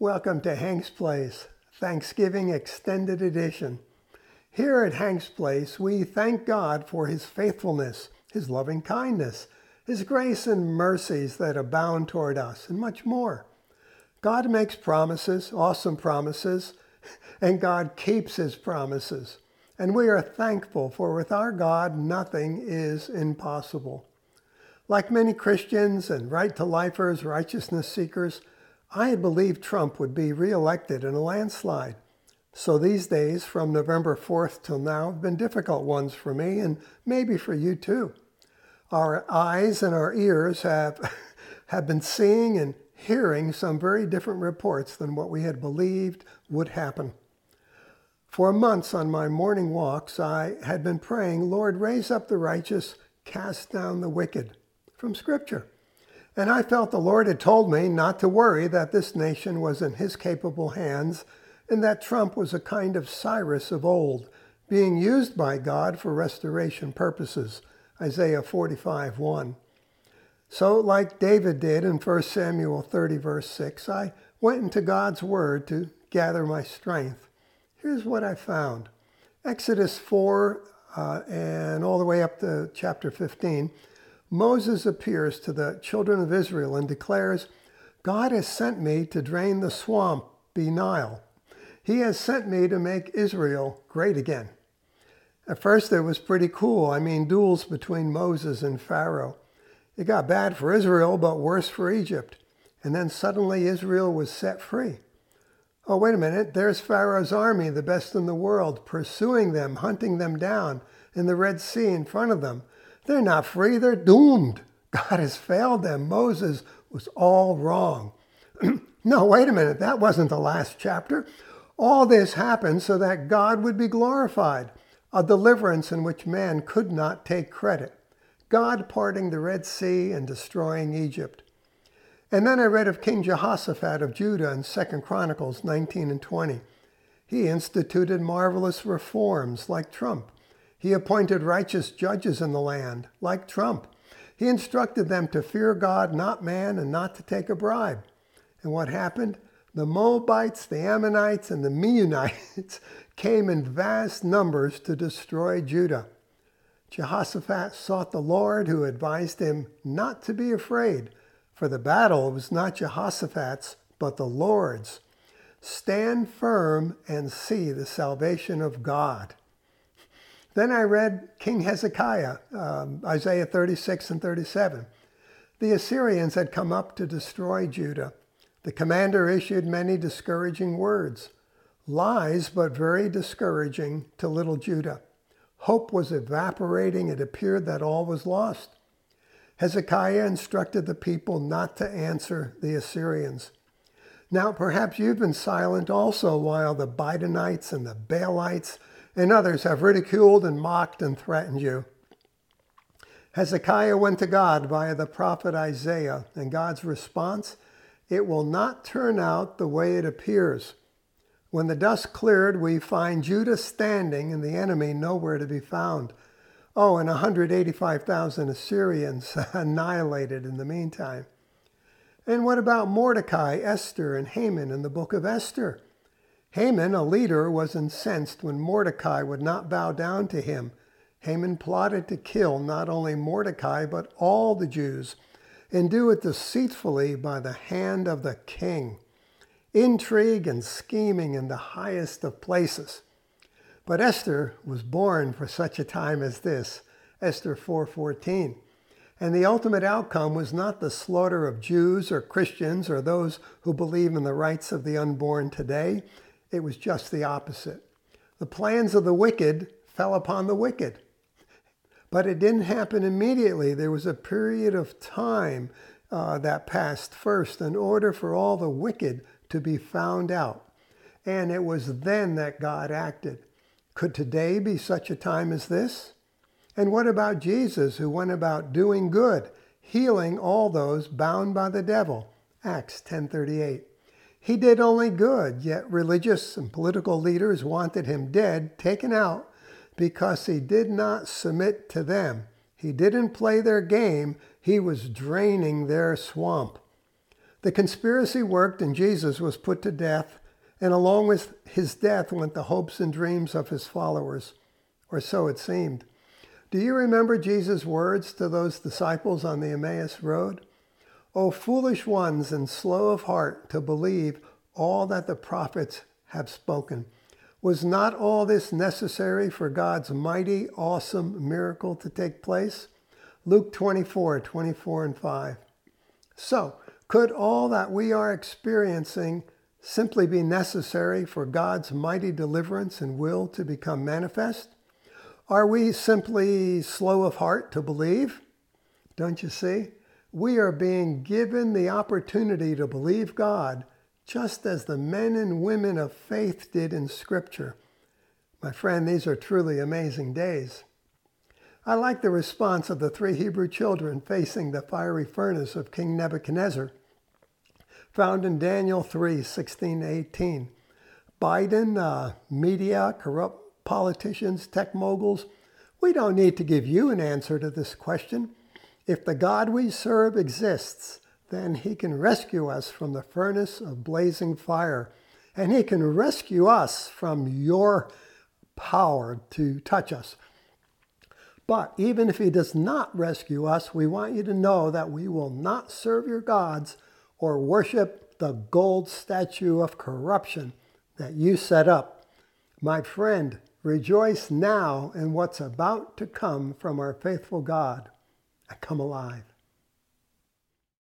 Welcome to Hank's Place, Thanksgiving Extended Edition. Here at Hank's Place, we thank God for his faithfulness, his loving kindness, his grace and mercies that abound toward us, and much more. God makes promises, awesome promises, and God keeps his promises. And we are thankful, for with our God, nothing is impossible. Like many Christians and right to lifers, righteousness seekers, I had believed Trump would be reelected in a landslide. So these days, from November 4th till now, have been difficult ones for me and maybe for you too. Our eyes and our ears have, have been seeing and hearing some very different reports than what we had believed would happen. For months on my morning walks, I had been praying, Lord, raise up the righteous, cast down the wicked, from Scripture. And I felt the Lord had told me not to worry that this nation was in his capable hands and that Trump was a kind of Cyrus of old, being used by God for restoration purposes. Isaiah 45 1. So, like David did in 1 Samuel 30, verse 6, I went into God's Word to gather my strength. Here's what I found Exodus 4 uh, and all the way up to chapter 15 Moses appears to the children of Israel and declares, God has sent me to drain the swamp, be Nile. He has sent me to make Israel great again. At first, it was pretty cool. I mean, duels between Moses and Pharaoh. It got bad for Israel, but worse for Egypt. And then suddenly Israel was set free. Oh, wait a minute. There's Pharaoh's army, the best in the world, pursuing them, hunting them down in the Red Sea in front of them. They're not free, they're doomed. God has failed them. Moses was all wrong. no, wait a minute, that wasn't the last chapter. All this happened so that God would be glorified, a deliverance in which man could not take credit. God parting the Red Sea and destroying Egypt. And then I read of King Jehoshaphat of Judah in 2 Chronicles 19 and 20. He instituted marvelous reforms like Trump. He appointed righteous judges in the land, like Trump. He instructed them to fear God, not man, and not to take a bribe. And what happened? The Moabites, the Ammonites, and the Meunites came in vast numbers to destroy Judah. Jehoshaphat sought the Lord, who advised him not to be afraid, for the battle was not Jehoshaphat's, but the Lord's. Stand firm and see the salvation of God. Then I read King Hezekiah, um, Isaiah 36 and 37. The Assyrians had come up to destroy Judah. The commander issued many discouraging words, lies, but very discouraging to little Judah. Hope was evaporating. It appeared that all was lost. Hezekiah instructed the people not to answer the Assyrians. Now, perhaps you've been silent also while the Bidenites and the Baalites and others have ridiculed and mocked and threatened you. Hezekiah went to God via the prophet Isaiah, and God's response it will not turn out the way it appears. When the dust cleared, we find Judah standing and the enemy nowhere to be found. Oh, and 185,000 Assyrians annihilated in the meantime. And what about Mordecai, Esther, and Haman in the book of Esther? Haman, a leader, was incensed when Mordecai would not bow down to him. Haman plotted to kill not only Mordecai, but all the Jews, and do it deceitfully by the hand of the king. Intrigue and scheming in the highest of places. But Esther was born for such a time as this, Esther 4:14. And the ultimate outcome was not the slaughter of Jews or Christians or those who believe in the rights of the unborn today, it was just the opposite. The plans of the wicked fell upon the wicked. But it didn't happen immediately. There was a period of time uh, that passed first in order for all the wicked to be found out. And it was then that God acted. Could today be such a time as this? And what about Jesus, who went about doing good, healing all those bound by the devil? Acts 10:38. He did only good, yet religious and political leaders wanted him dead, taken out, because he did not submit to them. He didn't play their game, he was draining their swamp. The conspiracy worked and Jesus was put to death, and along with his death went the hopes and dreams of his followers, or so it seemed. Do you remember Jesus' words to those disciples on the Emmaus Road? O foolish ones and slow of heart to believe all that the prophets have spoken. Was not all this necessary for God's mighty, awesome miracle to take place? Luke 24, 24 and 5. So, could all that we are experiencing simply be necessary for God's mighty deliverance and will to become manifest? Are we simply slow of heart to believe? Don't you see? We are being given the opportunity to believe God just as the men and women of faith did in Scripture. My friend, these are truly amazing days. I like the response of the three Hebrew children facing the fiery furnace of King Nebuchadnezzar, found in Daniel 3 16 18. Biden, uh, media, corrupt politicians, tech moguls, we don't need to give you an answer to this question. If the God we serve exists, then he can rescue us from the furnace of blazing fire. And he can rescue us from your power to touch us. But even if he does not rescue us, we want you to know that we will not serve your gods or worship the gold statue of corruption that you set up. My friend, rejoice now in what's about to come from our faithful God and come alive.